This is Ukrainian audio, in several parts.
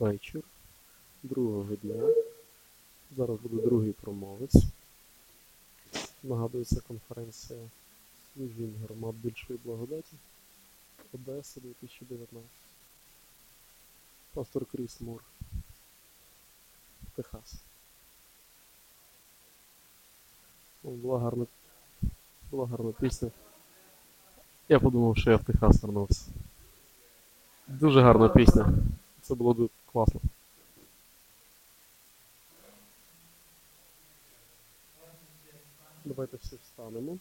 вечір другого дня. Зараз буде другий промовець. Нагадую, це конференція служінь громад більшої благодаті Одеса 2019. Пастор Кріс Мур. Техас. Була гарна, була гарна пісня. Я подумав, що я в Техас вернувся. Дуже гарна пісня. Це було класно. Давайте всі встанемо.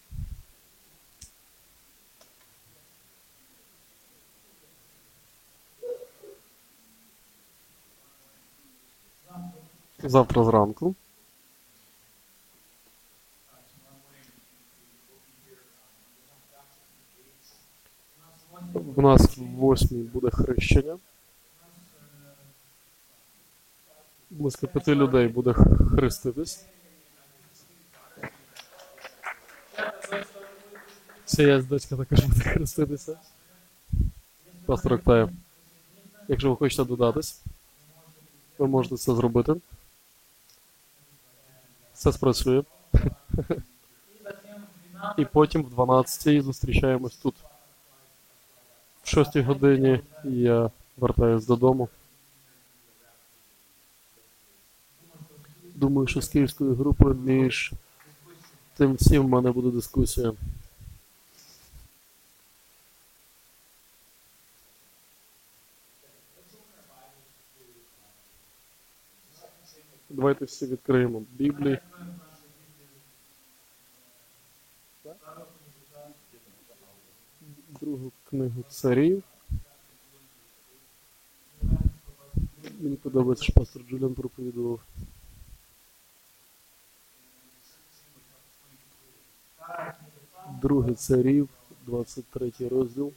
Завтра зранку. У нас в восьмій буде хрещення. Близько п'яти людей буде хреститись. Це я дочка також буде хреститися. Пастор Октаєв. Якщо ви хочете додатись, ви можете це зробити. Все спрацює. І потім в 12 зустрічаємось тут. В 6 годині я вертаюсь додому. Думаю, що з київською групою між тим всім в мене буде дискусія. Давайте всі відкриємо Біблії. Другу книгу царів. Мені подобається, що пастор Джуліан проповідував. Другий царів, 23 розділ.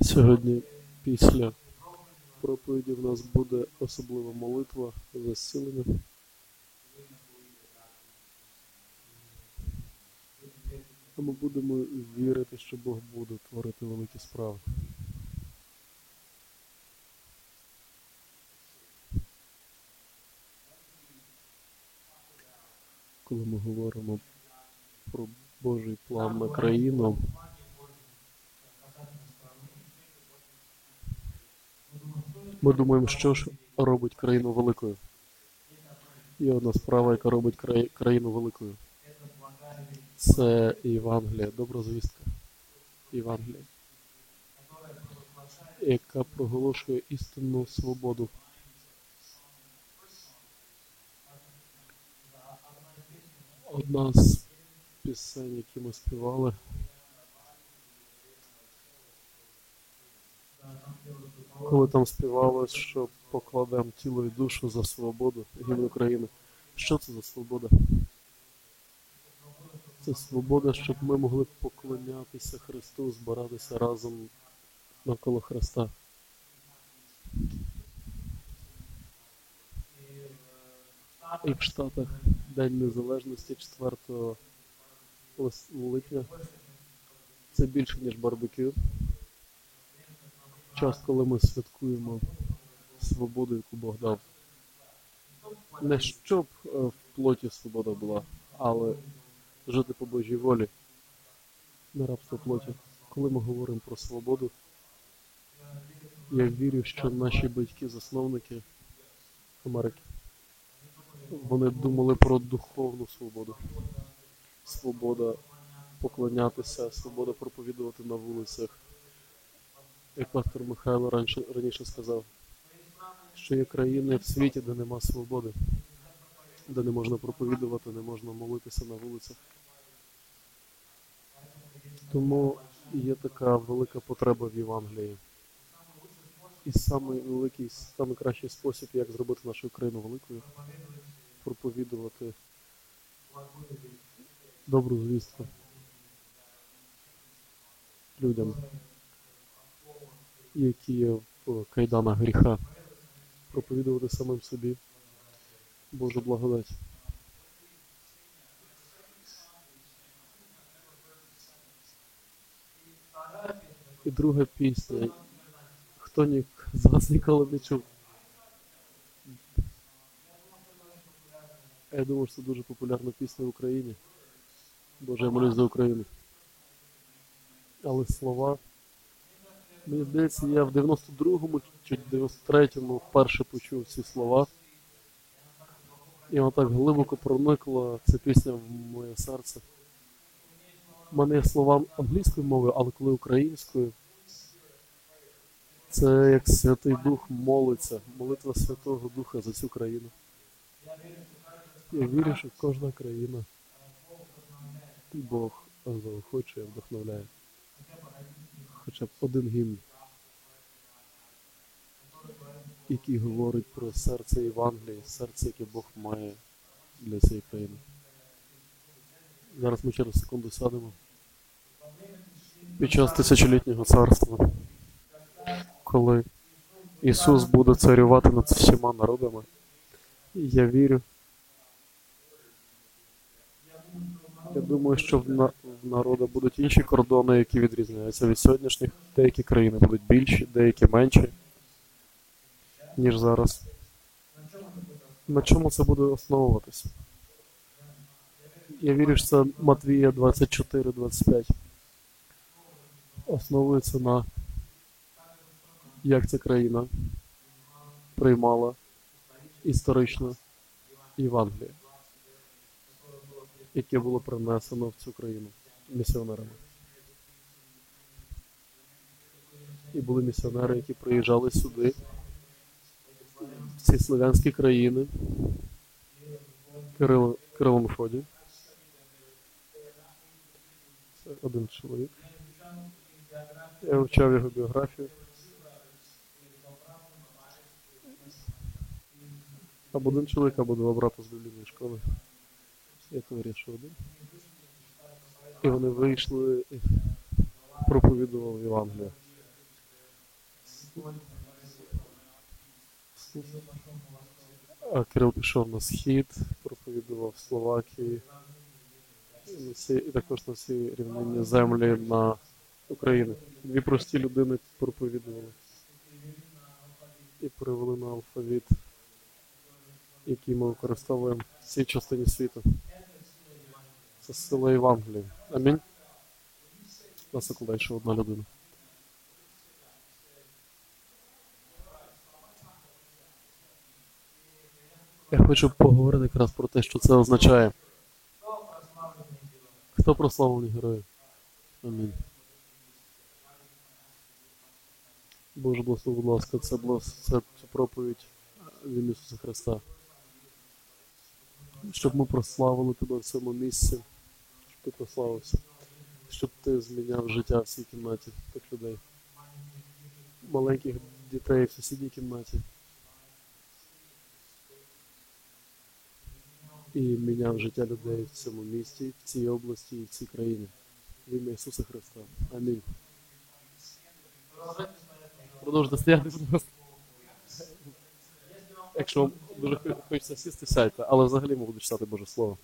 Сьогодні після проповіді в нас буде особлива молитва за зцілення. Ми будемо вірити, що Бог буде творити великі справи. Коли ми говоримо про Божий план на країну, ми думаємо, що ж робить країну великою. Є одна справа, яка робить країну великою. Це Євангелія, добра звістка. Євангелія, яка проголошує істинну свободу. Одна з пісень, які ми співали, коли там співалось, що покладемо тіло і душу за свободу гімн України. Що це за свобода? Це свобода, щоб ми могли поклонятися Христу, збиратися разом навколо Христа. І в Штатах День Незалежності 4 липня. Це більше, ніж барбекю. Час, коли ми святкуємо свободу, яку Бог дав. Не щоб е, в плоті свобода була, але жити по Божій волі, не рабство плоті. Коли ми говоримо про свободу, я вірю, що наші батьки-засновники Америки, вони думали про духовну свободу. Свобода поклонятися, свобода проповідувати на вулицях. Як пастор Михайло раніше, раніше сказав, що є країни в світі, де нема свободи, де не можна проповідувати, не можна молитися на вулицях. Тому є така велика потреба в Євангелії. І самий великий, самий кращий спосіб, як зробити нашу країну великою, проповідувати добру звістку людям, які є в кайданах гріха, проповідувати самим собі Божу благодать. І друга пісня. Хто ні, з вас ніколи не чув? Я думаю, що це дуже популярна пісня в Україні. Боже, я молюсь за Україну. Але слова. Мені здається, я в 92-му чи 93-му вперше почув ці слова. І воно так глибоко проникла ця пісня в моє серце. У мене є слова англійською мовою, але коли українською, це як Святий Дух молиться, молитва Святого Духа за цю країну. Я вірю, що кожна країна Бог заохочує, вдохновляє. Хоча б один гімн, який говорить про серце Євангелії, серце, яке Бог має для цієї країни. Зараз ми через секунду сядемо. Під час тисячолітнього царства, коли Ісус буде царювати над всіма народами, я вірю. Я думаю, що в, на, в народу будуть інші кордони, які відрізняються від сьогоднішніх. Деякі країни будуть більші, деякі менші, ніж зараз. На чому це буде основуватися? Я вірю, що це Матвія 24-25. Основується на як ця країна приймала історично Євангеліє, яке було принесено в цю країну місіонерами. І були місіонери, які приїжджали сюди, в ці слов'янські країни. Кирило, Кирило Мефодій. Це один чоловік. Я вивчав його біографію. Або один чоловік, або два брата з біблійної школи. Я то вирішив. І вони вийшли і проповідували Євангелію. А Кирил пішов на схід, проповідував в Словакії, на всі, і також на всі рівнинні землі на Україну. Дві прості людини проповідували і перевели на алфавіт, який ми використовуємо в цій частині світу. Це сила Євангелії. Амінь. На секунду, ще одна людина. Я хочу поговорити якраз про те, що це означає. Хто прославлений герої? Амінь. Боже, благослови, будь ласка, це, благос... це, проповідь в ім'я Ісуса Христа. Щоб ми прославили тебе в цьому місці, ти прославився, щоб ти зміняв життя в цій кімнаті тих людей, маленьких дітей в сусідній кімнаті. І міняв життя людей в цьому місті, в цій області і в цій країні. В ім'я Ісуса Христа. Амінь. Продовжуйте стояти. Якщо вам дуже хо- хочеться сісти, сядьте, але взагалі ми читати Боже Слово.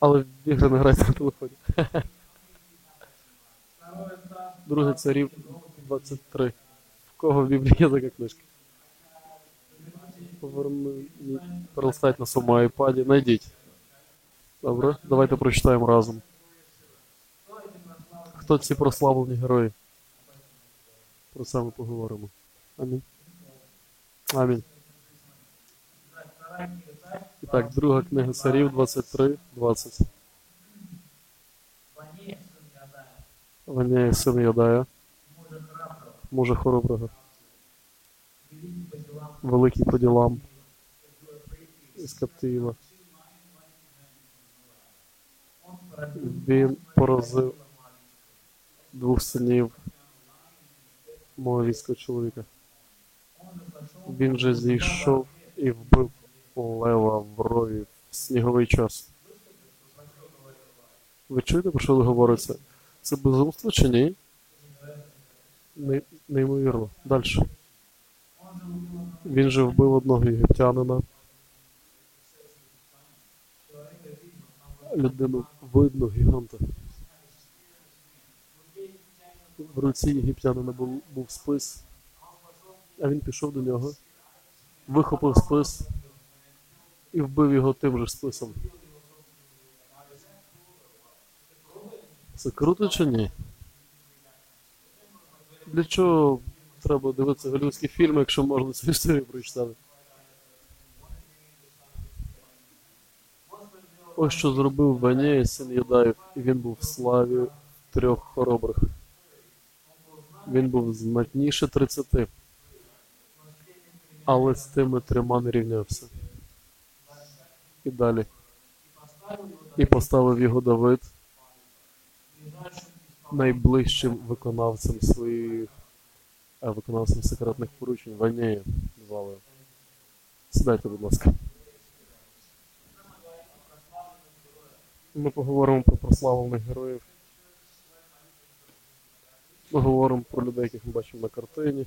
Але в ігри не грайте на телефоні. Друге царів 23. В кого в Біблії є така книжка? Поверни, перелистайте на своєму айпаді, знайдіть. Добре, давайте прочитаємо разом. Хто ці прославлені герої? Про це ми поговоримо. Амінь. Амінь. І так, друга книга царів 23, 20. Ваняє син Ядая, мужа хороброго, великий по ділам, із Каптиїла. Він поразив двох синів моавійського чоловіка. Він же зійшов і вбив лева в рові в сніговий час. Ви чуєте, про що ви говорите? Це безумство чи ні? Не, неймовірно. Далі. Він же вбив одного єгиптянина. Людину видно гіганта. В руці єгиптянина був, був спис, а він пішов до нього, вихопив спис і вбив його тим же списом. Це круто чи ні? Для чого треба дивитися голівудські фільми, якщо можна цю історію прочитати? Ось що зробив Ванєй, син Ядаєв, і він був в славі трьох хоробрих. Він був знатніше 30, але з тими трьома не рівнявся. І далі. І поставив його Давид найближчим виконавцем своїх а, виконавцем секретних поручень Ванєя звали. Сідайте, будь ласка. Ми поговоримо про прославлених героїв. Ми говоримо про людей, яких ми бачимо на картині.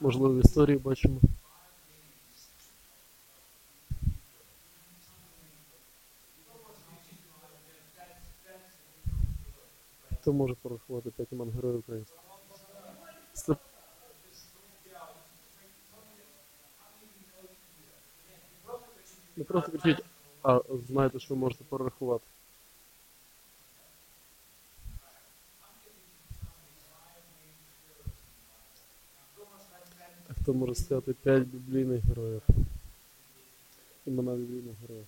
Можливо, в історії бачимо. Хто може порахувати 5 імен героїв? Стоп. Не просто кричіть, а знаєте, що ви можете порахувати. А хто може сказати 5 біблійних героїв? Імена біблійних героїв.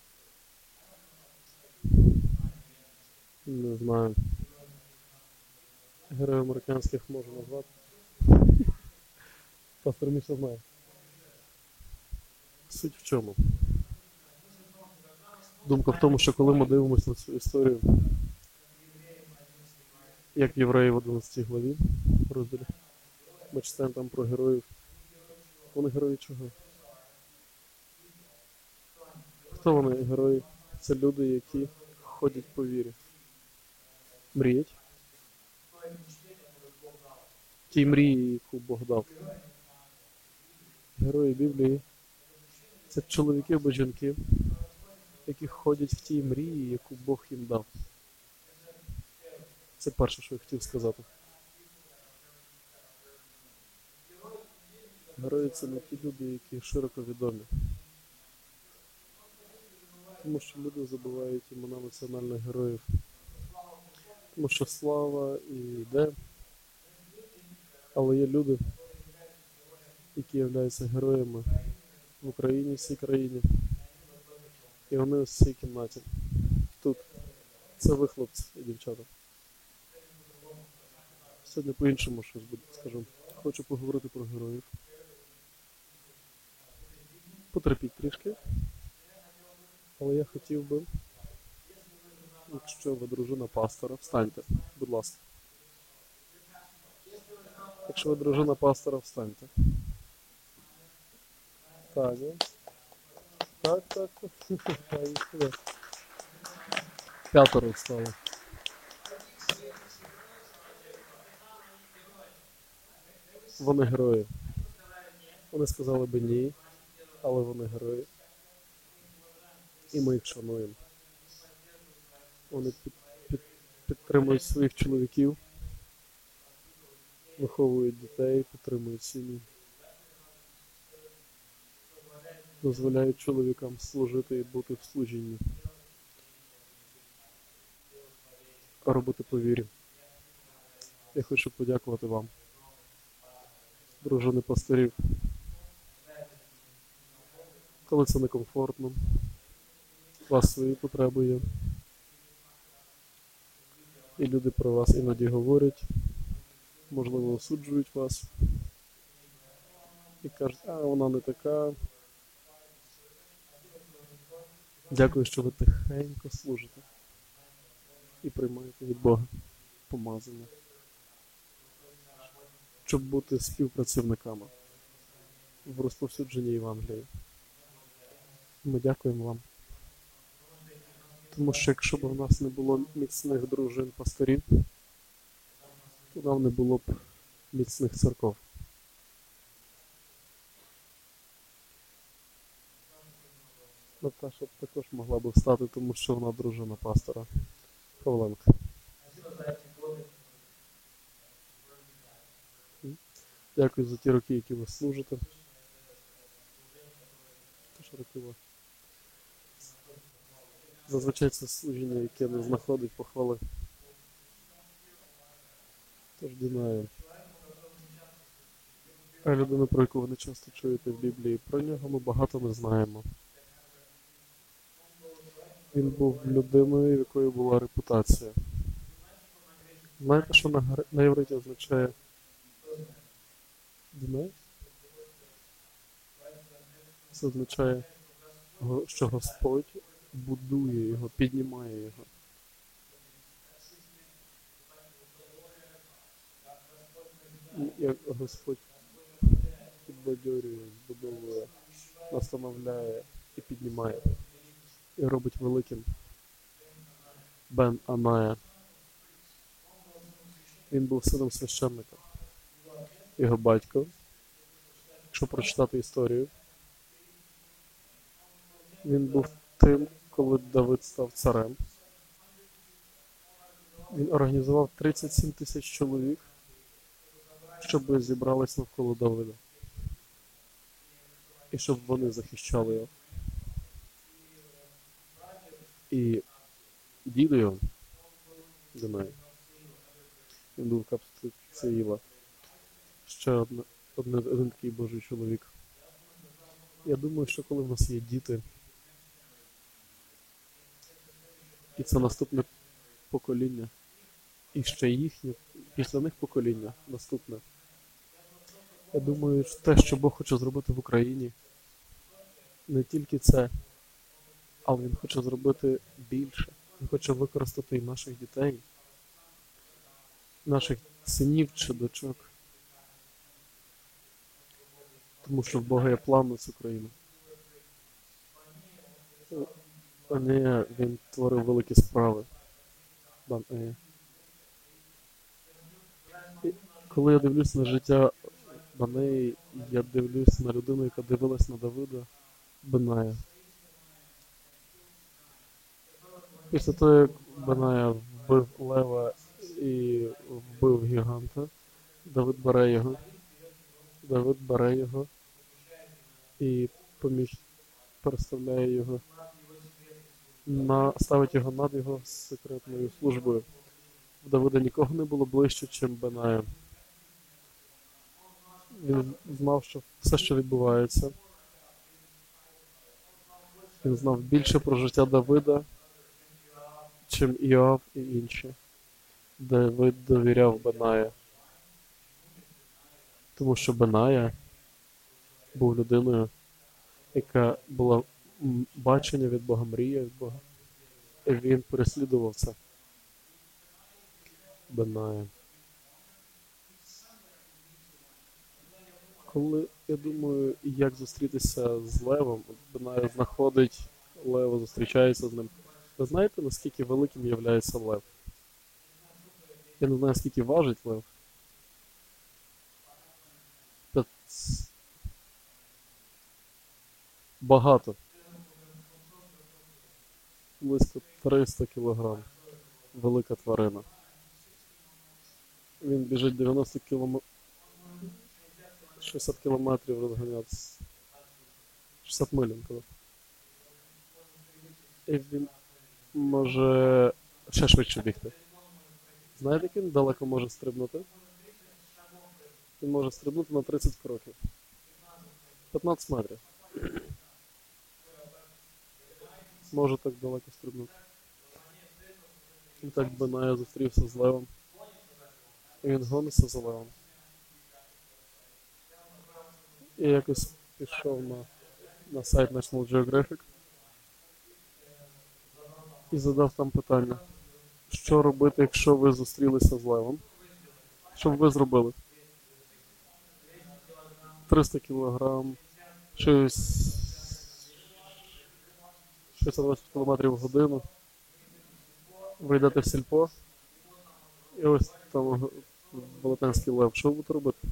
Не знаю. Героїв американських можу назвати. Пастор Міша знає. Суть в чому? Думка в тому, що коли ми дивимося на цю історію, як євреї в 11 главі розділі, ми читаємо там про героїв. Вони герої чого? Хто вони герої? Це люди, які ходять по вірі. Мріють. Ті мрії, яку Бог дав. Герої Біблії це чоловіки або жінки, які ходять в тій мрії, яку Бог їм дав. Це перше, що я хотів сказати. Герої це не ті люди, які широко відомі. Тому що люди забувають імена національних героїв. Тому що слава і йде. Але є люди, які являються героями в Україні, всій країні. І вони в цій кімнаті. Тут. Це ви, хлопці і дівчата. Сьогодні по-іншому щось буде, скажу. Хочу поговорити про героїв. Потерпіть трішки. Але я хотів би, якщо ви дружина пастора, встаньте, будь ласка. Якщо ви дружина пастора, встаньте. Так, так, так, так. П'ятеро встало. Вони герої. Вони сказали би ні, але вони герої. І ми їх шануємо. Вони під, під, підтримують своїх чоловіків, виховують дітей, підтримують сім'ї. Дозволяють чоловікам служити і бути в служінні. Робити по вірі. Я хочу подякувати вам, дружини пастирів. Коли це некомфортно, у вас свої потреби є. І люди про вас іноді говорять, можливо, осуджують вас. І кажуть, а вона не така. Дякую, що ви тихенько служите і приймаєте від Бога помазання, щоб бути співпрацівниками в розповсюдженні Євангелії. Ми дякуємо вам. Тому що якщо б у нас не було міцних дружин пасторів, то нам не було б міцних церков. Наташа б також могла б встати, тому що вона дружина пастора Павленка. Дякую за ті роки, які ви служите. Зазвичай це служіння, яке не знаходить похвали. Тож динаю. Людина, про яку ви не часто чуєте в Біблії, про нього ми багато не знаємо. Він був людиною, в якої була репутація. Знаєте, що на, євриті означає Динай? Це означає, що Господь будує його, піднімає його. Як Господь підбадьорює, збудовує, настановляє і піднімає. І робить великим Бен Аная. Він був сином священника. Його батько, якщо прочитати історію, він був тим, коли Давид став царем. Він організував 37 тисяч чоловік, щоб зібрались навколо Давида. І щоб вони захищали його. І діду його, Динай, він був Капсциїла. Ще одне, одне, один такий божий чоловік. Я думаю, що коли в нас є діти, і це наступне покоління, і ще їхнє, після них покоління наступне. Я думаю, те, що Бог хоче зробити в Україні, не тільки це, але Він хоче зробити більше. Він хоче використати і наших дітей, наших синів чи дочок. Тому що в Бога є план на цю країну. Не він творив великі справи. І коли я дивлюсь на життя Банеї, я дивлюсь на людину, яка дивилась на Давида Беная. Після того, як Беная вбив Лева і вбив гіганта, Давид бере його. Давид бере його і поміж переставляє його на ставить його над його секретною службою. В Давида нікого не було ближче, чим Беная. Він знав, що все, що відбувається. Він знав більше про життя Давида, чим Іоав і інші. Давид довіряв Беная. Тому що Беная був людиною, яка була бачення від Бога, мрія від Бога. І він переслідував це. Беная. Коли я думаю, як зустрітися з Левом, Беная знаходить Лева, зустрічається з ним. Ви знаєте, наскільки великим є Лев? Я не знаю, скільки важить Лев. Багато. Близько 300 кілограм. Велика тварина. Він біжить 90 км. 60 кілометрів розганятися. 60 миль, він казав. І він може ще швидше бігти. Знаєте, як він далеко може стрибнути? Він може стрибнути на 30 кроків. 15 метрів. Може так далеко стрибнути. І так Беная зустрівся з Левом. І він гониться за Левом. І якось пішов на, на сайт National Geographic і задав там питання, що робити, якщо ви зустрілися з Левом? Що б ви зробили? 300 кілограм, щось 620 км в годину. Ви йдете в сільпо, і ось там велетенський лев. Що ви будете робити?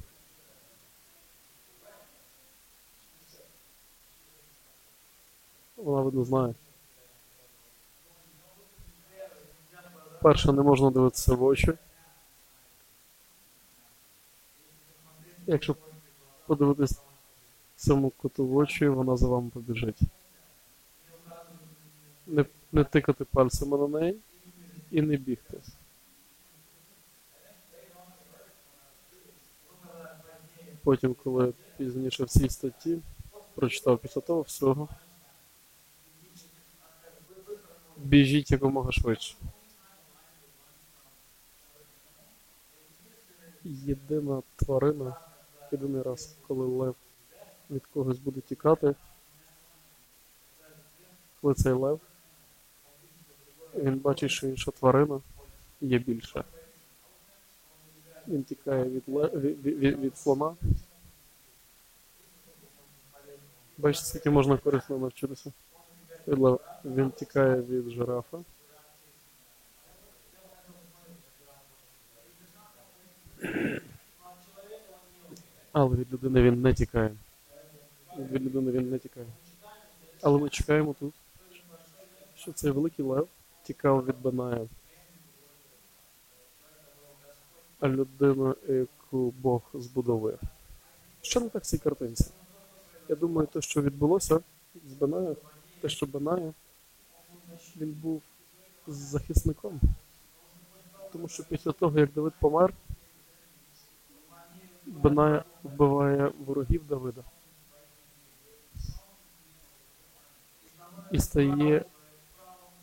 Вона видно знає. Перше, не можна дивитися в очі. Якщо подивитись цьому коту в очі, вона за вами побіжить. Не, не тикати пальцями на неї і не бігти. Потім, коли пізніше в цій статті прочитав після того всього, біжіть якомога швидше. Єдина тварина, єдиний раз, коли лев від когось буде тікати, коли цей лев, він бачить, що інша тварина є більша. Він тікає від, ле... від, від, від слона. Бачите, скільки можна корисно навчитися. Від лева. Він тікає від жирафа. Але від людини він не тікає. Від людини він не тікає. Але ми чекаємо тут, що цей великий лев тікав від Баная. А людина, яку Бог збудовує. Що не так в цій картинці? Я думаю, те, що відбулося з Баная, те, що Баная, він був захисником. Тому що після того, як Давид помер, Беная вбиває ворогів Давида. І стає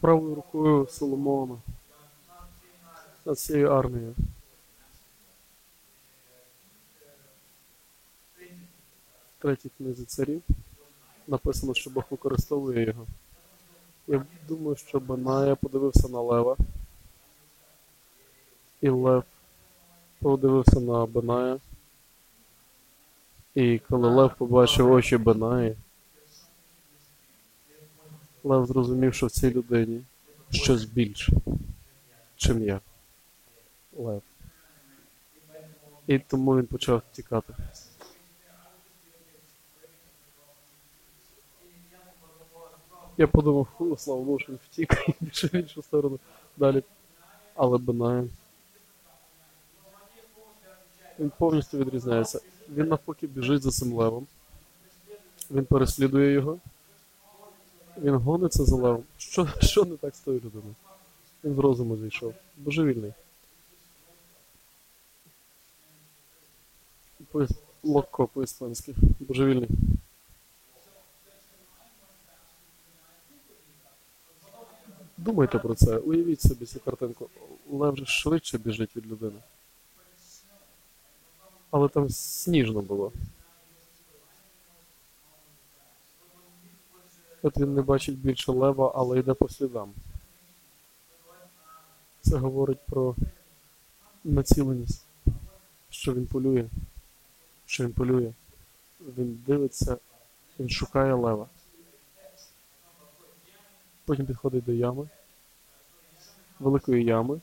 правою рукою Соломона над цією армією. В третій книзі царів написано, що Бог використовує його. Я думаю, що Беная подивився на Лева. І Лев подивився на Беная. І коли Лев побачив очі Бенаї, Лев зрозумів, що в цій людині щось більше, чим я. Лев. І тому він почав тікати. Я подумав, фу, слава Богу, що він втік і пішов в іншу сторону далі. Але Бенай. Він повністю відрізняється. Він навпаки біжить за цим левом. Він переслідує його. Він гониться за левом. Що, що не так з тою людиною? Він з розуму зійшов. Божевільний. Локко по-іспанськи. Божевільний. Думайте про це, уявіть собі цю картинку. Лев же швидше біжить від людини. Але там сніжно було. От він не бачить більше лева, але йде по слідам. Це говорить про націленість, що він полює, що він полює. Він дивиться, він шукає лева. Потім підходить до ями, великої ями.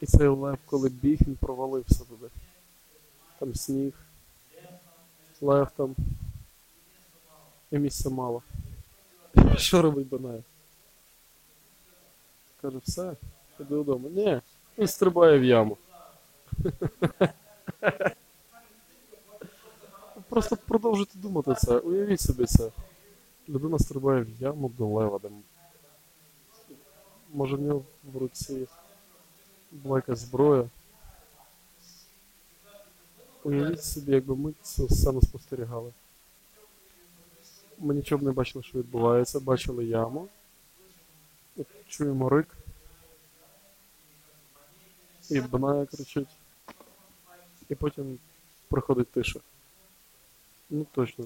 І цей лев, коли біг, він провалився туди. Там сніг, лев там. І місця мало. Що робить Банаєв? Каже, все, іди додому. Ні, він стрибає в яму. Просто продовжуйте думати це. Уявіть собі це. Людина стрибає в яму до лева. Може в нього в руці була якась зброя. Уявіть собі, якби ми цю сцену спостерігали. Ми нічого б не бачили, що відбувається, бачили яму. Чуємо рик. І Бная кричить. І потім приходить тиша. Ну точно.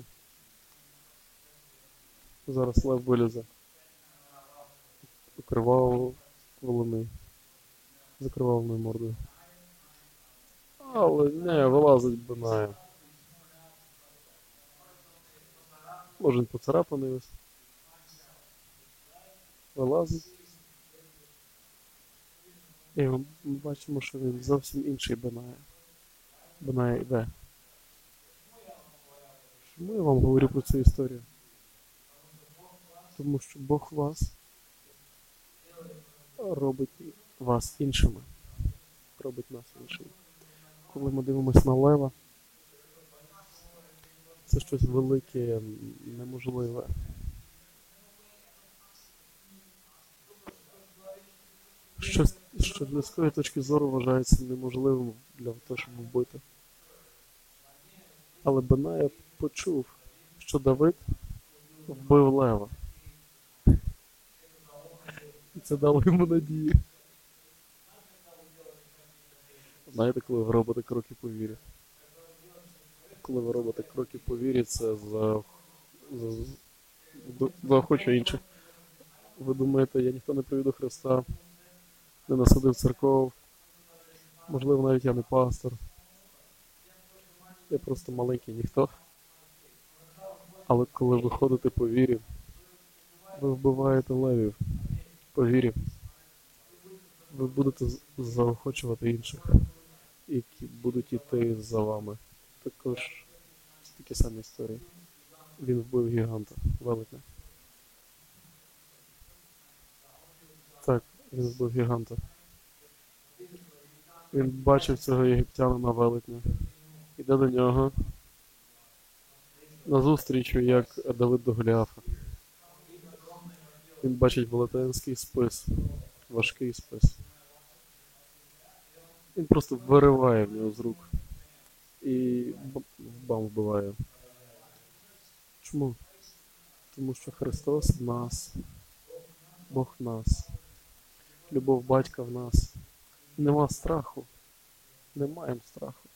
Зараз лев вилізе. Укривав волони. Закривавною мордою. Але не, вилазить Бинає. Може він поцарапаний ось. Вилазить. І ми бачимо, що він зовсім інший Бинає. Бинає йде. Чому я вам говорю про цю історію? Тому що Бог вас робить вас іншими. робить нас іншими. Коли ми дивимося на лева, це щось велике, неможливе. Щось, що з людської точки зору вважається неможливим для того, щоб вбити. Але Беная почув, що Давид вбив лева. І це дало йому надію. Знаєте, коли ви робите кроки по вірі? Коли ви робите кроки по вірі, це за, за, за, заохочує інших. Ви думаєте, я ніхто не привів Христа, не насадив церков, можливо, навіть я не пастор. Я просто маленький ніхто. Але коли ви ходите по вірі, ви вбиваєте левів по вірі. Ви будете заохочувати інших, які будуть іти за вами. Також такі самі історії. Він вбив гіганта, велетня. Так, він вбив гіганта. Він бачив цього єгиптянина велетня. Іде до нього. Назустріч, як Давид до Голіафа. Він бачить велетенський спис, важкий спис. Він просто вириває в нього з рук. І бам вбиває. Чому? Тому що Христос в нас, Бог в нас, любов батька в нас. Нема страху. Не маємо страху.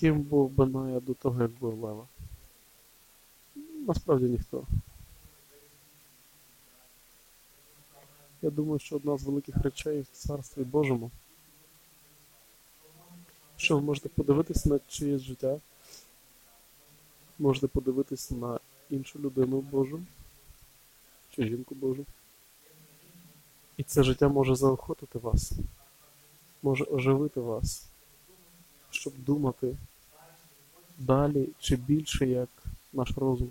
Ким був Беная до того, як був Лева? Насправді ніхто. Я думаю, що одна з великих речей в Царстві Божому, що ви можете подивитись на чиєсь життя, можете подивитись на іншу людину Божу чи жінку Божу. І це життя може заохотити вас, може оживити вас, щоб думати далі чи більше як наш розум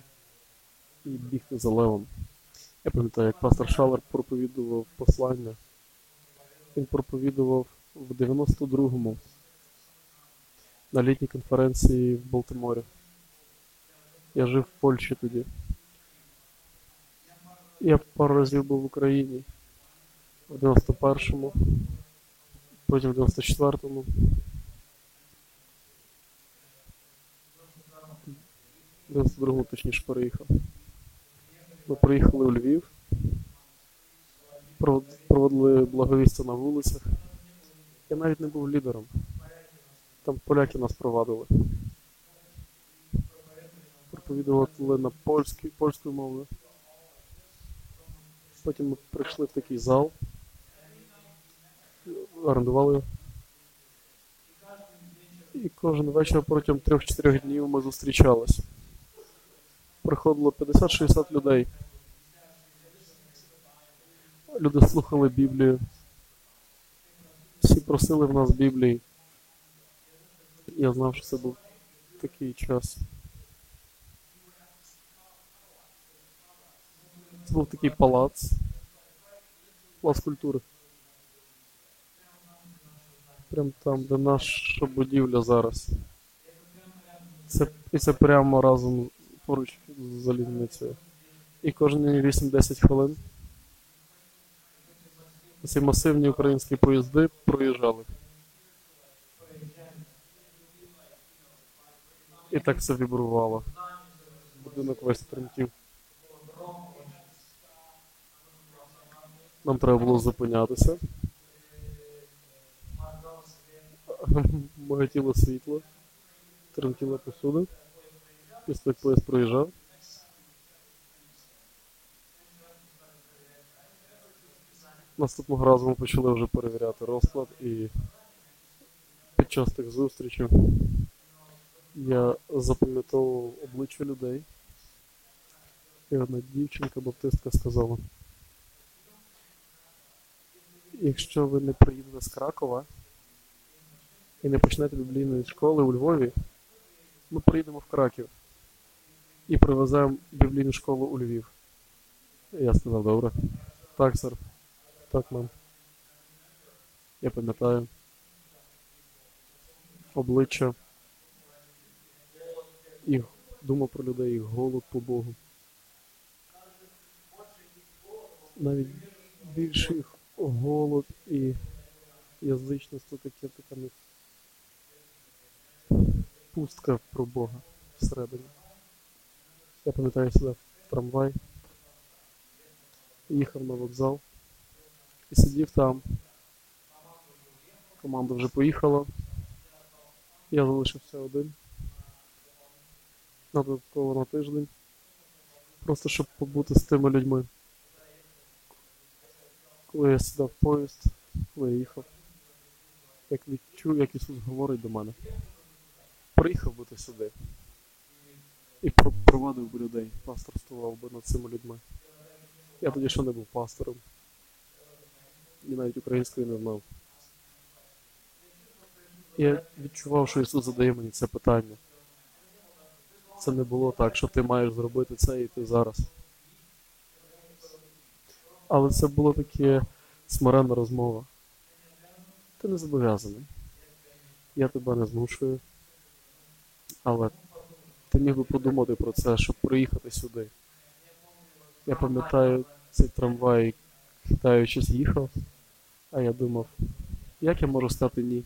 і бігти за левом. Я пам'ятаю, як пастор Шалер проповідував послання. Він проповідував в 92-му на літній конференції в Балтиморі. Я жив в Польщі тоді. Я пару разів був в Україні в 91-му, потім в 94-му. В 92-му точніше переїхав. Ми приїхали у Львів, проводили благовістя на вулицях. Я навіть не був лідером. Там поляки нас провадили. Проповідували на польській, польською мовою. Потім ми прийшли в такий зал, орендували. І кожен вечір протягом 3-4 днів ми зустрічалися. Приходило 50-60 людей. Люди слухали Біблію. Всі просили в нас Біблії. Я знав, що це був такий час. Це був такий палац. Палац культури. Прям там, де наша будівля зараз. Це, і це прямо разом поруч з залізницею. І кожні 8-10 хвилин ці масивні українські поїзди проїжджали. І так все вібрувало. Будинок весь тремтів. Нам треба було зупинятися. Багатіло світло, тремтіла посуда. Після той поїзд проїжджав. Наступного разу ми почали вже перевіряти розклад і під час тих зустрічей я запам'ятовував обличчя людей. І одна дівчинка баптистка сказала. Якщо ви не приїдете з Кракова і не почнете біблійної школи у Львові, ми приїдемо в Краків і привеземо біблійну школу у Львів. Я сказав, добре. Так, сер. Так, мам. Я пам'ятаю. Обличчя. Їх думав про людей, їх голод по Богу. Навіть більше їх голод і язичництво таке така пустка про Бога всередині. Я пам'ятаю сюди трамвай, їхав на вокзал і сидів там. Команда вже поїхала. Я залишився один. На додатково на тиждень. Просто щоб побути з тими людьми. Коли я сідав в поїзд, коли я їхав, як відчув, як Ісус говорить до мене. Приїхав би ти сюди. І про- провадив би людей, пасторствував би над цими людьми. Я тоді ще не був пастором. І навіть української не знав. Я відчував, що Ісус задає мені це питання. Це не було так, що ти маєш зробити це і ти зараз. Але це була таке смиренна розмова. Ти не зобов'язаний. Я тебе не змушую. Але ти міг би подумати про це, щоб приїхати сюди. Я пам'ятаю цей трамвай, хитаючись, їхав, а я думав, як я можу сказати ні?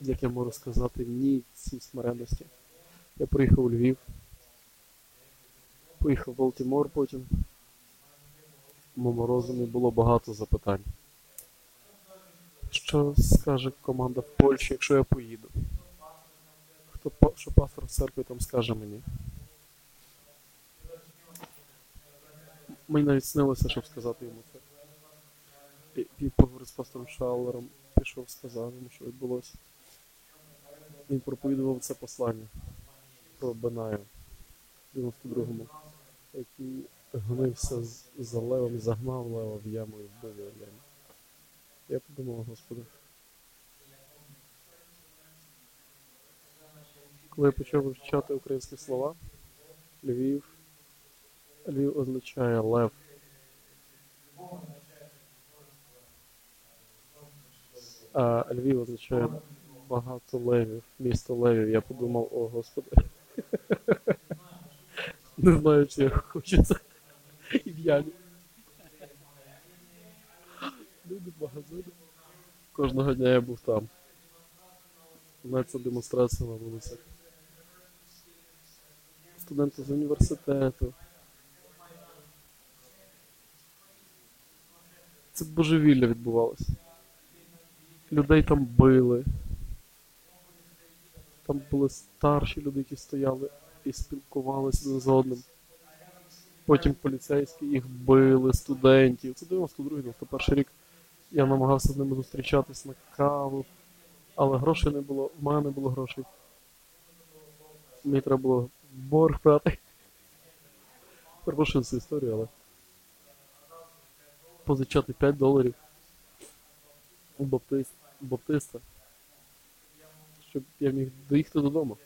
Як я можу сказати ні цій смиренності? Я приїхав у Львів, поїхав в Балтімор потім. В моєму розумі було багато запитань. Що скаже команда в Польщі, якщо я поїду? Що пастор церкви там скаже мені? Мені навіть снилося, щоб сказати йому це. І, поговорив з пастором Шаулером, пішов, сказав йому, що відбулося. Він проповідував це послання про Бенаю в 92-му, який гнився за левом, загнав лева в яму і вбив його в ямі. Я подумав, Господи. Коли я почав вивчати українські слова, Львів, Львів означає лев. А Львів означає багато левів, місто левів. Я подумав, о Господи. Не знаю, чи я хочу це і. Люди в магазині. Кожного дня я був там. Навіть це демонстрація на вулицях. Студенти з університету. Це божевілля відбувалося. Людей там били. Там були старші люди, які стояли і спілкувалися один з одним. Потім поліцейські їх били, студентів. Це 92-91 рік. Я намагався з ними зустрічатись на каву, але грошей не було, в мене не було грошей. Мені треба було борг брати. Перепрошую цю історію, але. Позичати 5 доларів у баптист, баптиста, щоб я міг доїхати додому.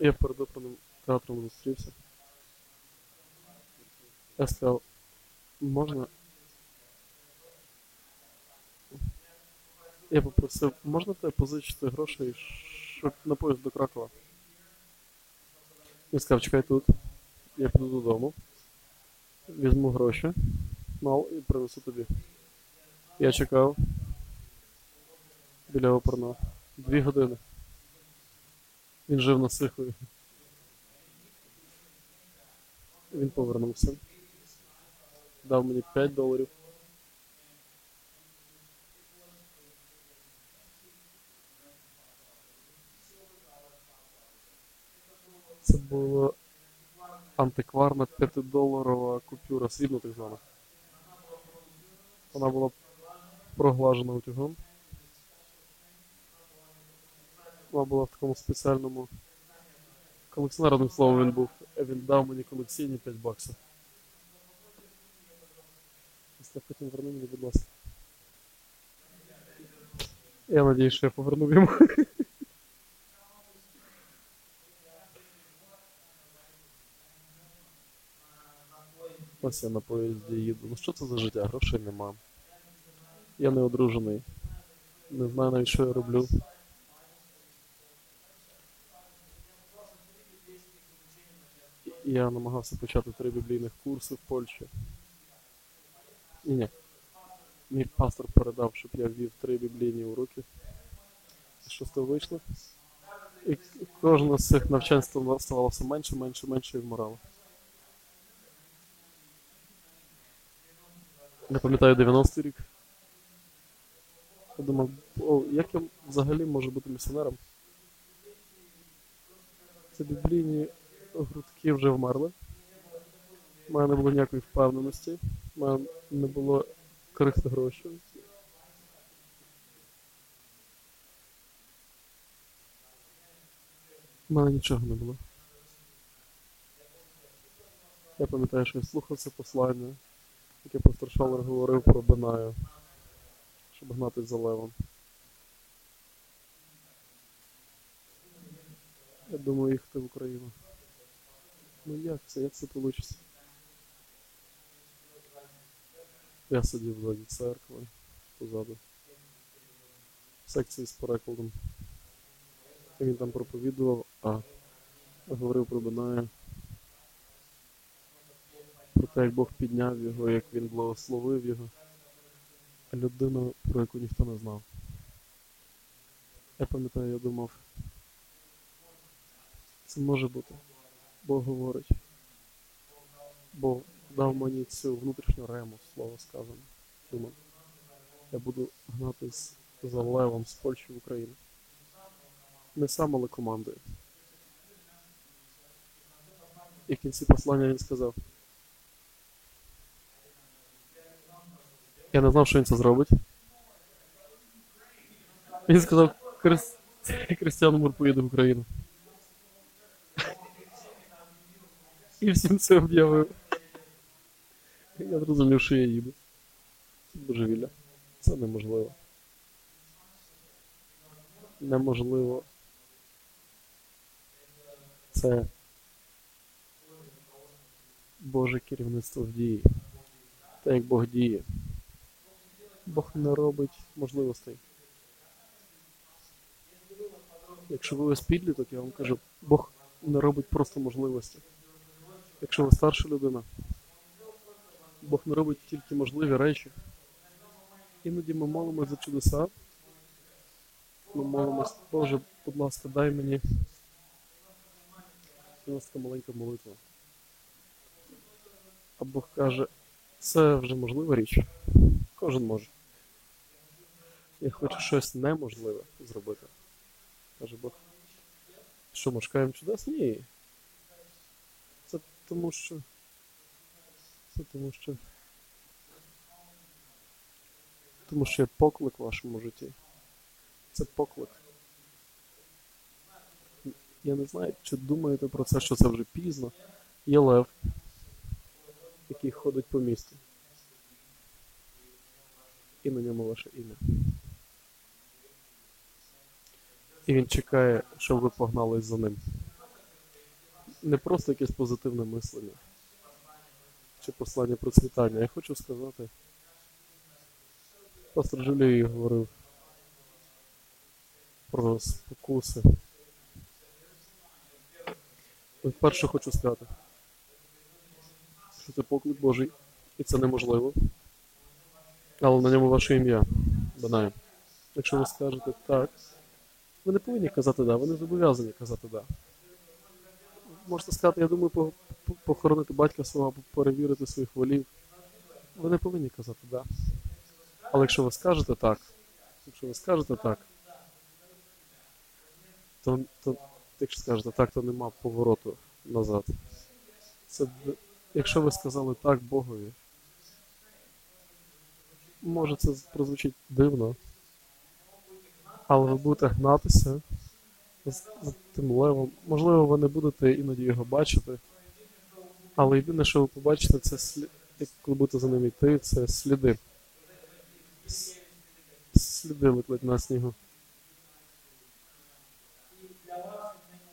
Я перед оперним театром зустрівся. Я сказав, можна. Я попросив, можна тебе позичити грошей, щоб на поїзд до Кракова? Він сказав, чекай тут. Я піду додому, візьму гроші, мал і принесу тобі. Я чекав біля оперного. Дві години. Він жив на Сихові. Він повернувся. Дав мені 5 доларів. Була антикварна 5-доларова купюра, срібна так звана. Вона була проглажена утюгом. Вона була в такому спеціальному колекціонерним словом він був. Він дав мені колекційні 5 баксів. Після потім верни мені, будь ласка. Я надію, що я повернув йому. Ось я на поїзді їду. Ну що це за життя? Грошей нема. Я не одружений. Не знаю навіть, що я роблю. Я намагався почати три біблійних курси в Польщі. Ні, ні. Мій пастор передав, щоб я ввів три біблійні уроки. І що з того вийшло? І кожне з цих навчань став- ставалося менше, менше, менше і вмирало. Я пам'ятаю 90-й рік. Я думав, о, як я взагалі можу бути місіонером? Це біблійні грудки вже вмерли. У мене не було ніякої впевненості, у мене не було крихти грошей. У мене нічого не було. Я пам'ятаю, що я слухав це послання, яке пастор Шалер говорив про Бенаю, щоб гнатись за левом. Я думаю їхати в Україну. Ну як це, як це вийде? Я сидів ззаді церкви, позаду. В секції з перекладом. Він там проповідував, а говорив про Беная. Як Бог підняв його, як він благословив його. Людину, про яку ніхто не знав. Я пам'ятаю, я думав, це може бути. Бог говорить. Бог дав мені цю внутрішню рему, слово сказане. Думав, я буду гнатись за левом з Польщі в Україну. Не сам, але командою. І в кінці послання він сказав. Я не знав, що він це зробить. Він сказав, Крис... Кристиан Мур поїде в Україну. І всім це об'явив. Я зрозумів, що я їду. Це божевілля. Це неможливо. Неможливо. Це Боже керівництво в дії. Те, як Бог діє. Бог не робить можливостей. Якщо ви ось підліток, я вам кажу, Бог не робить просто можливості. Якщо ви старша людина, Бог не робить тільки можливі речі. Іноді ми молимося за чудеса. Ми молимось, Боже, будь ласка, дай мені. У нас така маленька молитва. А Бог каже, це вже можлива річ. Кожен може. Я хочу щось неможливе зробити. Каже Бог. Що, ми шукаємо чудес? Ні. Це тому що. Це тому що. Тому що є поклик в вашому житті. Це поклик. Я не знаю, чи думаєте про це, що це вже пізно. Є лев, який ходить по місту. І на ньому ваше ім'я. І він чекає, щоб ви погнались за ним. Не просто якесь позитивне мислення чи послання процвітання. Я хочу сказати, пастор Жулій говорив про спокуси. І Вперше хочу сказати, що це поклик Божий, і це неможливо. Але на ньому ваше ім'я. Банаю. Якщо ви скажете так, ви не повинні казати да, ви не зобов'язані казати да. Можете сказати, я думаю, по- по- похоронити батька свого або перевірити своїх волів. Ви не повинні казати да. Але якщо ви скажете так, якщо ви скажете так, то, то якщо скажете так, то нема повороту назад. Це, якщо ви сказали так Богові, може це прозвучить дивно, але ви будете гнатися з, тим левом. Можливо, ви не будете іноді його бачити, але єдине, що ви побачите, це слід, як коли будете за ним йти, це сліди. Сліди летять на снігу.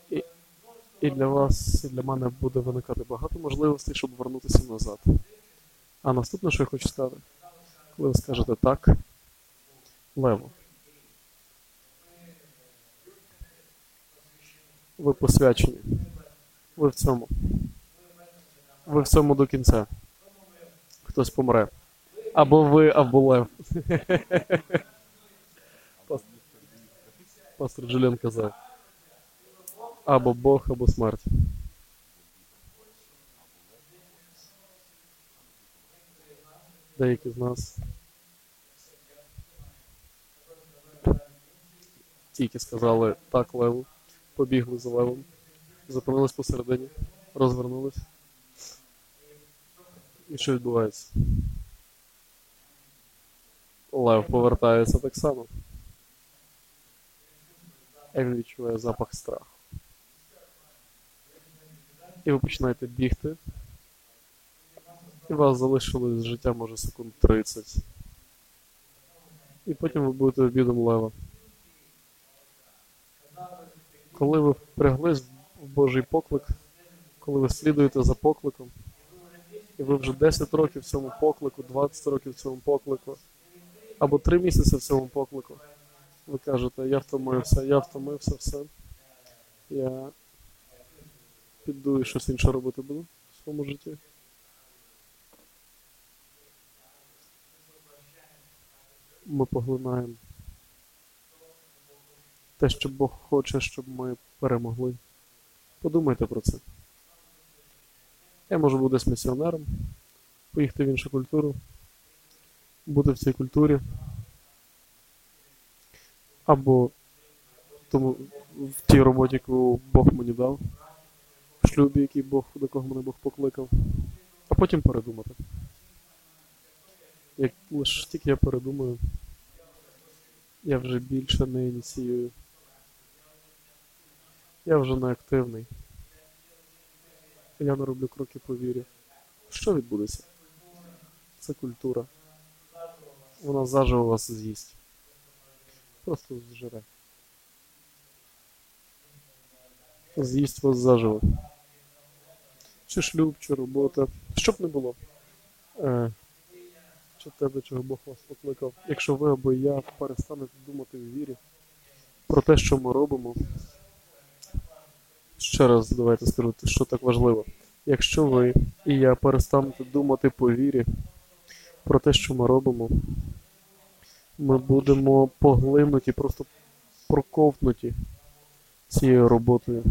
І, і для вас, і для мене буде виникати багато можливостей, щоб вернутися назад. А наступне, що я хочу сказати, коли ви скажете так, лево. Ви посвячені. Ви в цьому. Ви в цьому до кінця. Хтось помре. Або ви, або лев. Пастор- Джуліан казав. Або Бог, або смерть. Деякі з нас тільки сказали так леву, побігли за левом, зупинились посередині, розвернулись. І що відбувається? Лев повертається так само. І він відчуває запах страху. І ви починаєте бігти. І вас залишилось життя, може, секунд 30. І потім ви будете обідом лева. Коли ви впряглись в Божий поклик, коли ви слідуєте за покликом, і ви вже 10 років в цьому поклику, 20 років в цьому поклику, або 3 місяці в цьому поклику, ви кажете, я втомився, я втомився, все. Я піду і щось інше робити буду в своєму житті. Ми поглинаємо те, що Бог хоче, щоб ми перемогли. Подумайте про це. Я можу бути десь місіонером, поїхати в іншу культуру, бути в цій культурі. Або тому, в тій роботі, яку Бог мені дав, в шлюбі, який Бог, до кого мене Бог покликав, а потім передумати. Як лише тільки я передумаю, я вже більше не ініціюю. Я вже не активний. Я не роблю кроки по вірі. Що відбудеться? Це культура. Вона заживо вас з'їсть. Просто зжере. З'їсть вас заживо. Чи шлюб, чи робота. Що б не було. Е, чи тебе, чого Бог вас покликав. Якщо ви або я перестанете думати в вірі про те, що ми робимо. Ще раз давайте скажу, що так важливо. Якщо ви і я перестанете думати по вірі про те, що ми робимо, ми будемо поглинуті, просто проковтнуті цією роботою.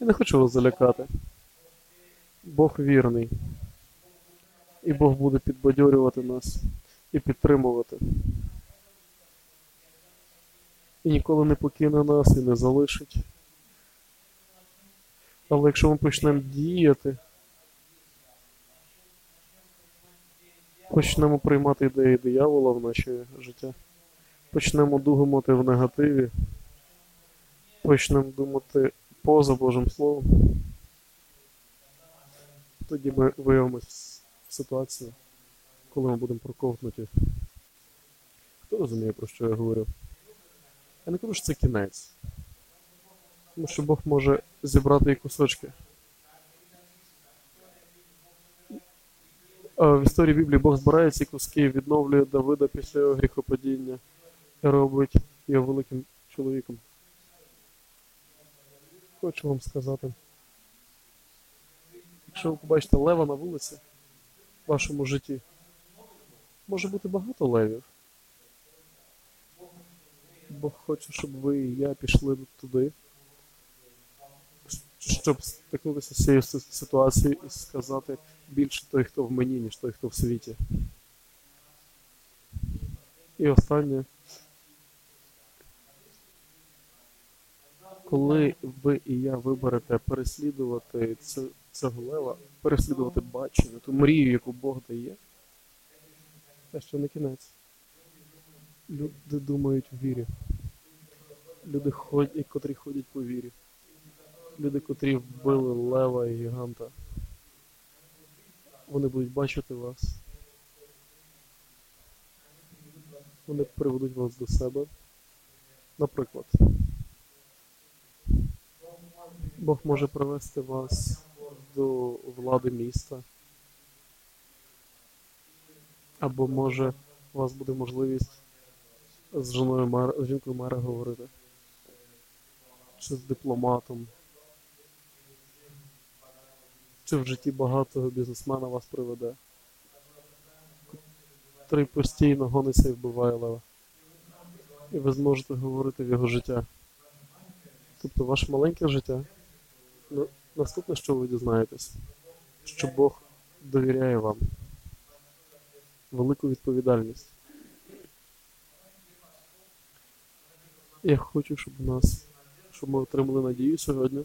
Я не хочу вас залякати. Бог вірний. І Бог буде підбадьорювати нас і підтримувати. І ніколи не покине нас і не залишить. Але якщо ми почнемо діяти, почнемо приймати ідеї диявола в наше життя, почнемо думати в негативі, почнемо думати поза Божим Словом, тоді ми виявимось в ситуації, коли ми будемо проковтнуті. Хто розуміє, про що я говорю? Я не кажу, що це кінець. Тому що Бог може зібрати і кусочки. В історії Біблії Бог збирає ці куски відновлює Давида після його гріхопадіння і робить його великим чоловіком. Хочу вам сказати. Якщо ви побачите лева на вулиці в вашому житті, може бути багато левів. Бог хоче, щоб ви і я пішли туди, щоб стикнутися з цією ситуацією і сказати більше той, хто в мені, ніж той, хто в світі. І останнє. Коли ви і я виберете переслідувати цього лева, переслідувати бачення, ту мрію, яку Бог дає, це ще не кінець. Люди думають в вірі. Люди, ходять, котрі ходять по вірі. Люди, котрі вбили лева і гіганта. Вони будуть бачити вас. Вони приведуть вас до себе. Наприклад, Бог може привести вас до влади міста. Або може у вас буде можливість з жінкою мера говорити. Чи з дипломатом. Чи в житті багатого бізнесмена вас приведе. Котрий постійно гониться і вбиває лева. І ви зможете говорити в його життя. Тобто ваше маленьке життя. Наступне, що ви дізнаєтесь, що Бог довіряє вам велику відповідальність. Я хочу, щоб у нас, щоб ми отримали надію сьогодні.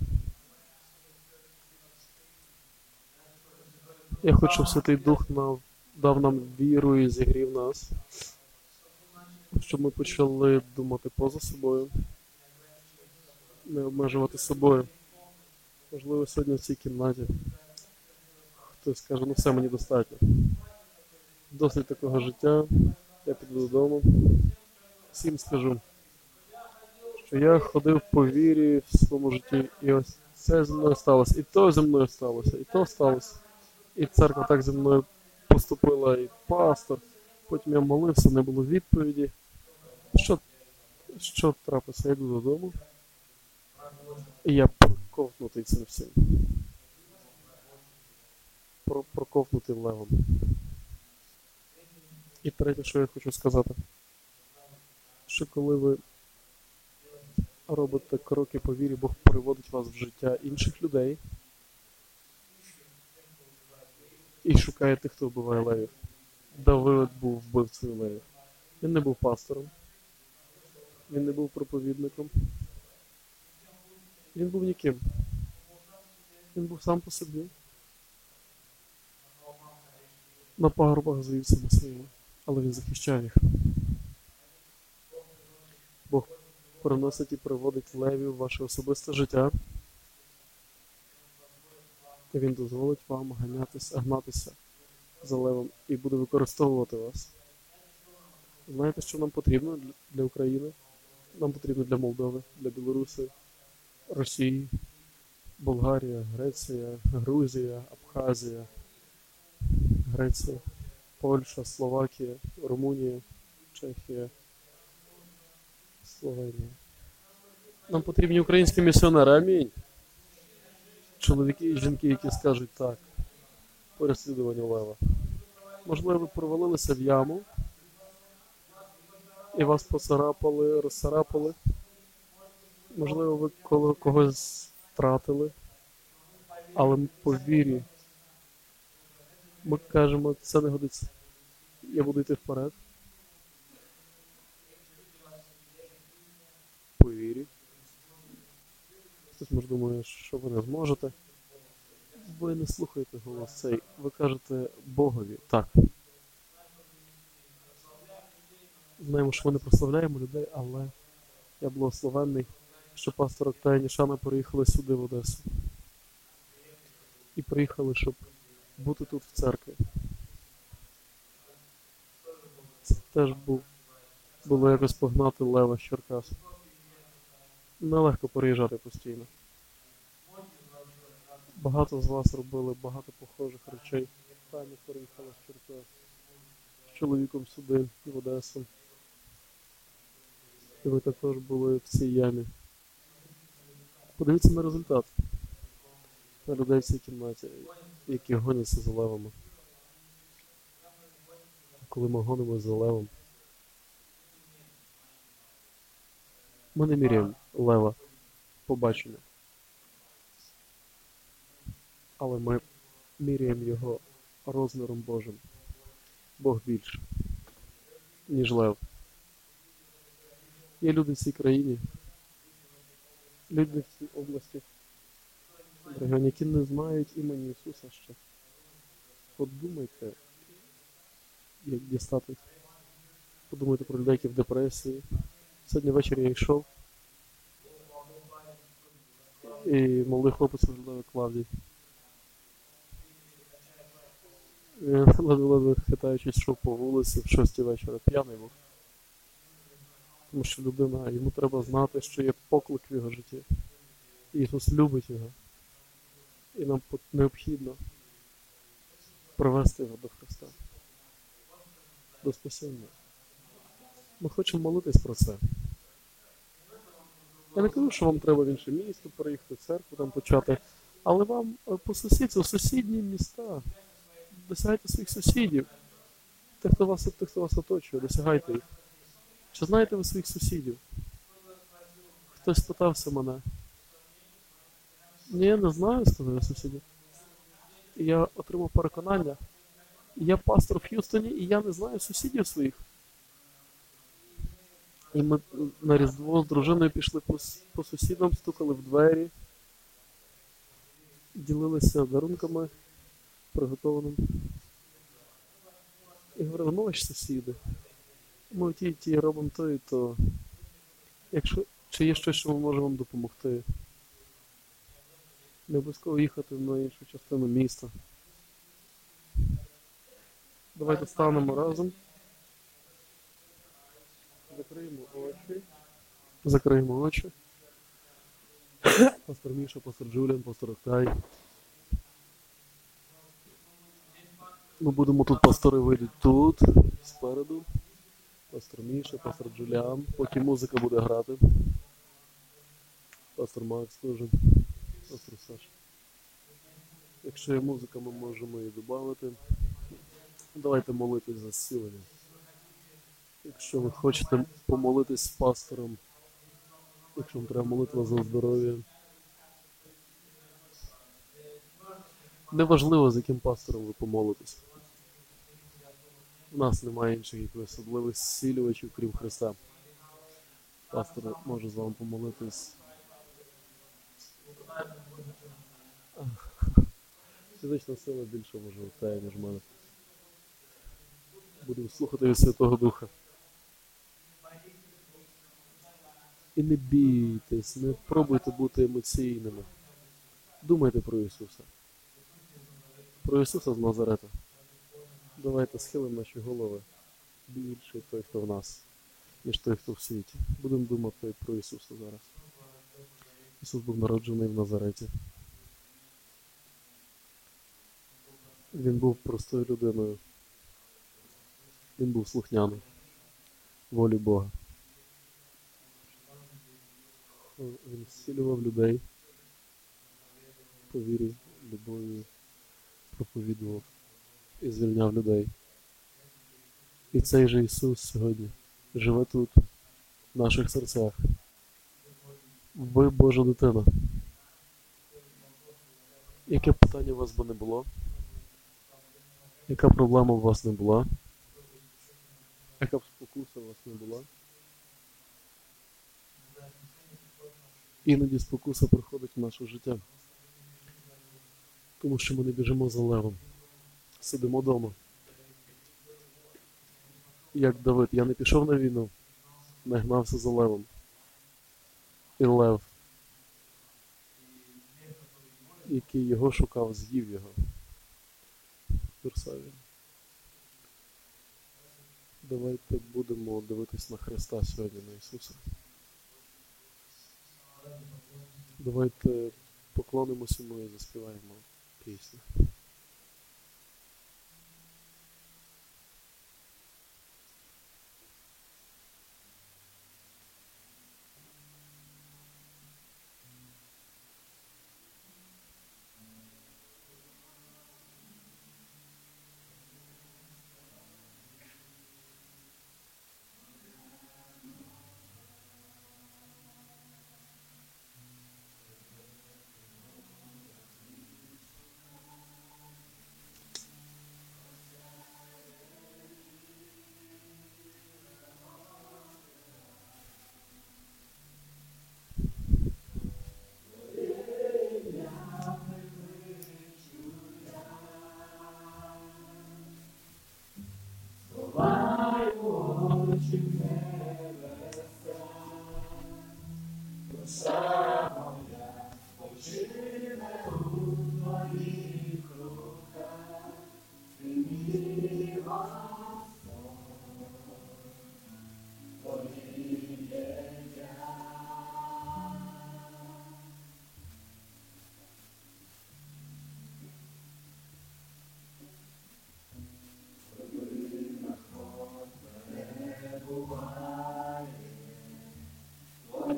Я хочу, щоб Святий Дух дав нам віру і зігрів нас, щоб ми почали думати поза собою, не обмежувати собою. Можливо, сьогодні в цій кімнаті хтось скаже, ну все мені достатньо. Досить такого життя, я піду додому. Всім скажу, що я ходив по вірі в своєму житті, і ось це зі мною сталося, і то зі мною сталося, і то сталося. І церква так зі мною поступила, і пастор. Потім я молився, не було відповіді. Що, що трапилося? Я йду додому. І я проковтнутий цим всім. Про, проковнутий левом. І третє, що я хочу сказати, що коли ви робите кроки по вірі, Бог переводить вас в життя інших людей і шукає тих, хто вбиває левів. Давид був вбивцею левів. Він не був пастором, він не був проповідником. Він був ніким. Він був сам по собі. На пагорбах з вівцями своїми, але він захищав їх. Бог приносить і приводить левів в ваше особисте життя. І він дозволить вам ганятися, гнатися за левом і буде використовувати вас. Знаєте, що нам потрібно для, України? Нам потрібно для Молдови, для Білоруси, Росії, Болгарія, Греція, Грузія, Абхазія, Греція, Польща, Словакія, Румунія, Чехія, Словенія. Нам потрібні українські місіонери. Амінь. Чоловіки і жінки, які скажуть так, переслідуванню лева. Можливо, ви провалилися в яму і вас поцарапали, розцарапали. Можливо, ви когось втратили, але по вірі ми кажемо, це не годиться. Я буду йти вперед. По вірі. Може думає, що ви не зможете. Ви не слухаєте голос цей. Ви кажете Богові так. Знаємо, що ми не прославляємо людей, але я благословенний, що пастор Октay і Нішана приїхали сюди в Одесу. І приїхали, щоб бути тут в церкві. Це теж був, було якось погнати лева з Черкас. Нелегко переїжджати постійно. Багато з вас робили багато похожих речей. Таня переїхала з Черкас з чоловіком сюди, в Одесу. І ви також були в цій ямі. Подивіться на результат. На людей в цій кімнаті, які гоняться за левами. Коли ми гонимо за левом, ми не міряємо лева побачення. Але ми міряємо його розміром Божим. Бог більше, ніж лев. Є люди в цій країні, люди в цій області, які не знають імені Ісуса ще. Подумайте, як дістати. Подумайте про людей, які в депресії. Сьогодні ввечері я йшов. І молодий хлопець виглядав Клавдій. Він ледве-ледве хитаючись йшов по вулиці в 6 вечора. П'яний був. Тому що людина, йому треба знати, що є поклик в його житті. Ісус любить його. І нам необхідно привести його до Христа. до спасіння. Ми хочемо молитись про це. Я не кажу, що вам треба в інше місто переїхати, церкву там почати, але вам е, по сусідству, сусідні міста. Досягайте своїх сусідів. Тих, хто вас, тих, хто вас оточує, досягайте їх. Чи знаєте ви своїх сусідів? Хтось питався мене. Ні, не знаю, сказав я сусідів. Я отримав переконання. Я пастор в Х'юстоні, і я не знаю сусідів своїх. І ми на Різдво з дружиною пішли по, по сусідам, стукали в двері, ділилися дарунками приготованим. І говорили, ну ось сусіди. Ми ті, ті робимо то і то. Якщо чи є щось, що ми можемо вам допомогти. Не обов'язково їхати на іншу частину міста. Давайте станемо разом. Закриємо очі. Закриємо очі. Пастор Міша, пастор Джуліан, пастор Октай. Ми будемо тут, пастори вийдуть тут, спереду. Пастор Міша, пастор Джуліан. Поки музика буде грати. Пастор Макс теж. Пастор Саша. Якщо є музика, ми можемо її додати. Давайте молитись за зцілення. Якщо ви хочете помолитись з пастором, якщо вам треба молитва за здоров'я. Неважливо, з яким пастором ви помолитесь. У нас немає інших якихось особливих зцілювачів, крім Христа. Пастор може з вами помолитись. Фізична сила більше може втає, ніж мене. Будемо слухати Святого Духа. І не бійтесь, не пробуйте бути емоційними. Думайте про Ісуса. Про Ісуса з Назарета. Давайте схилимо наші голови. Більше той, хто в нас, ніж той, хто в світі. Будемо думати про Ісуса зараз. Ісус був народжений в Назареті. Він був простою людиною. Він був слухняний волі Бога. Він зцілював людей по вірі, любові, проповідував і звільняв людей. І цей же Ісус сьогодні живе тут, в наших серцях. Ви Божа дитина. Яке питання у вас би не було? Яка проблема у вас не була? Яка б спокуса у вас не була? Іноді спокуса приходить в наше життя. Тому що ми не біжимо за левом. Сидимо вдома. Як Давид, я не пішов на війну, не гнався за левом. І лев, який його шукав, з'їв його. Версаві. Давайте будемо дивитись на Христа сьогодні, на Ісуса. Давайте поклонимося ми і заспіваємо пісню. You.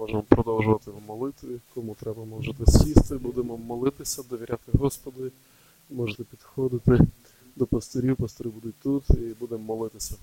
можемо продовжувати в молитві. Кому треба, можете сісти, будемо молитися, довіряти Господу. Можете підходити до пастирів, пастири будуть тут і будемо молитися.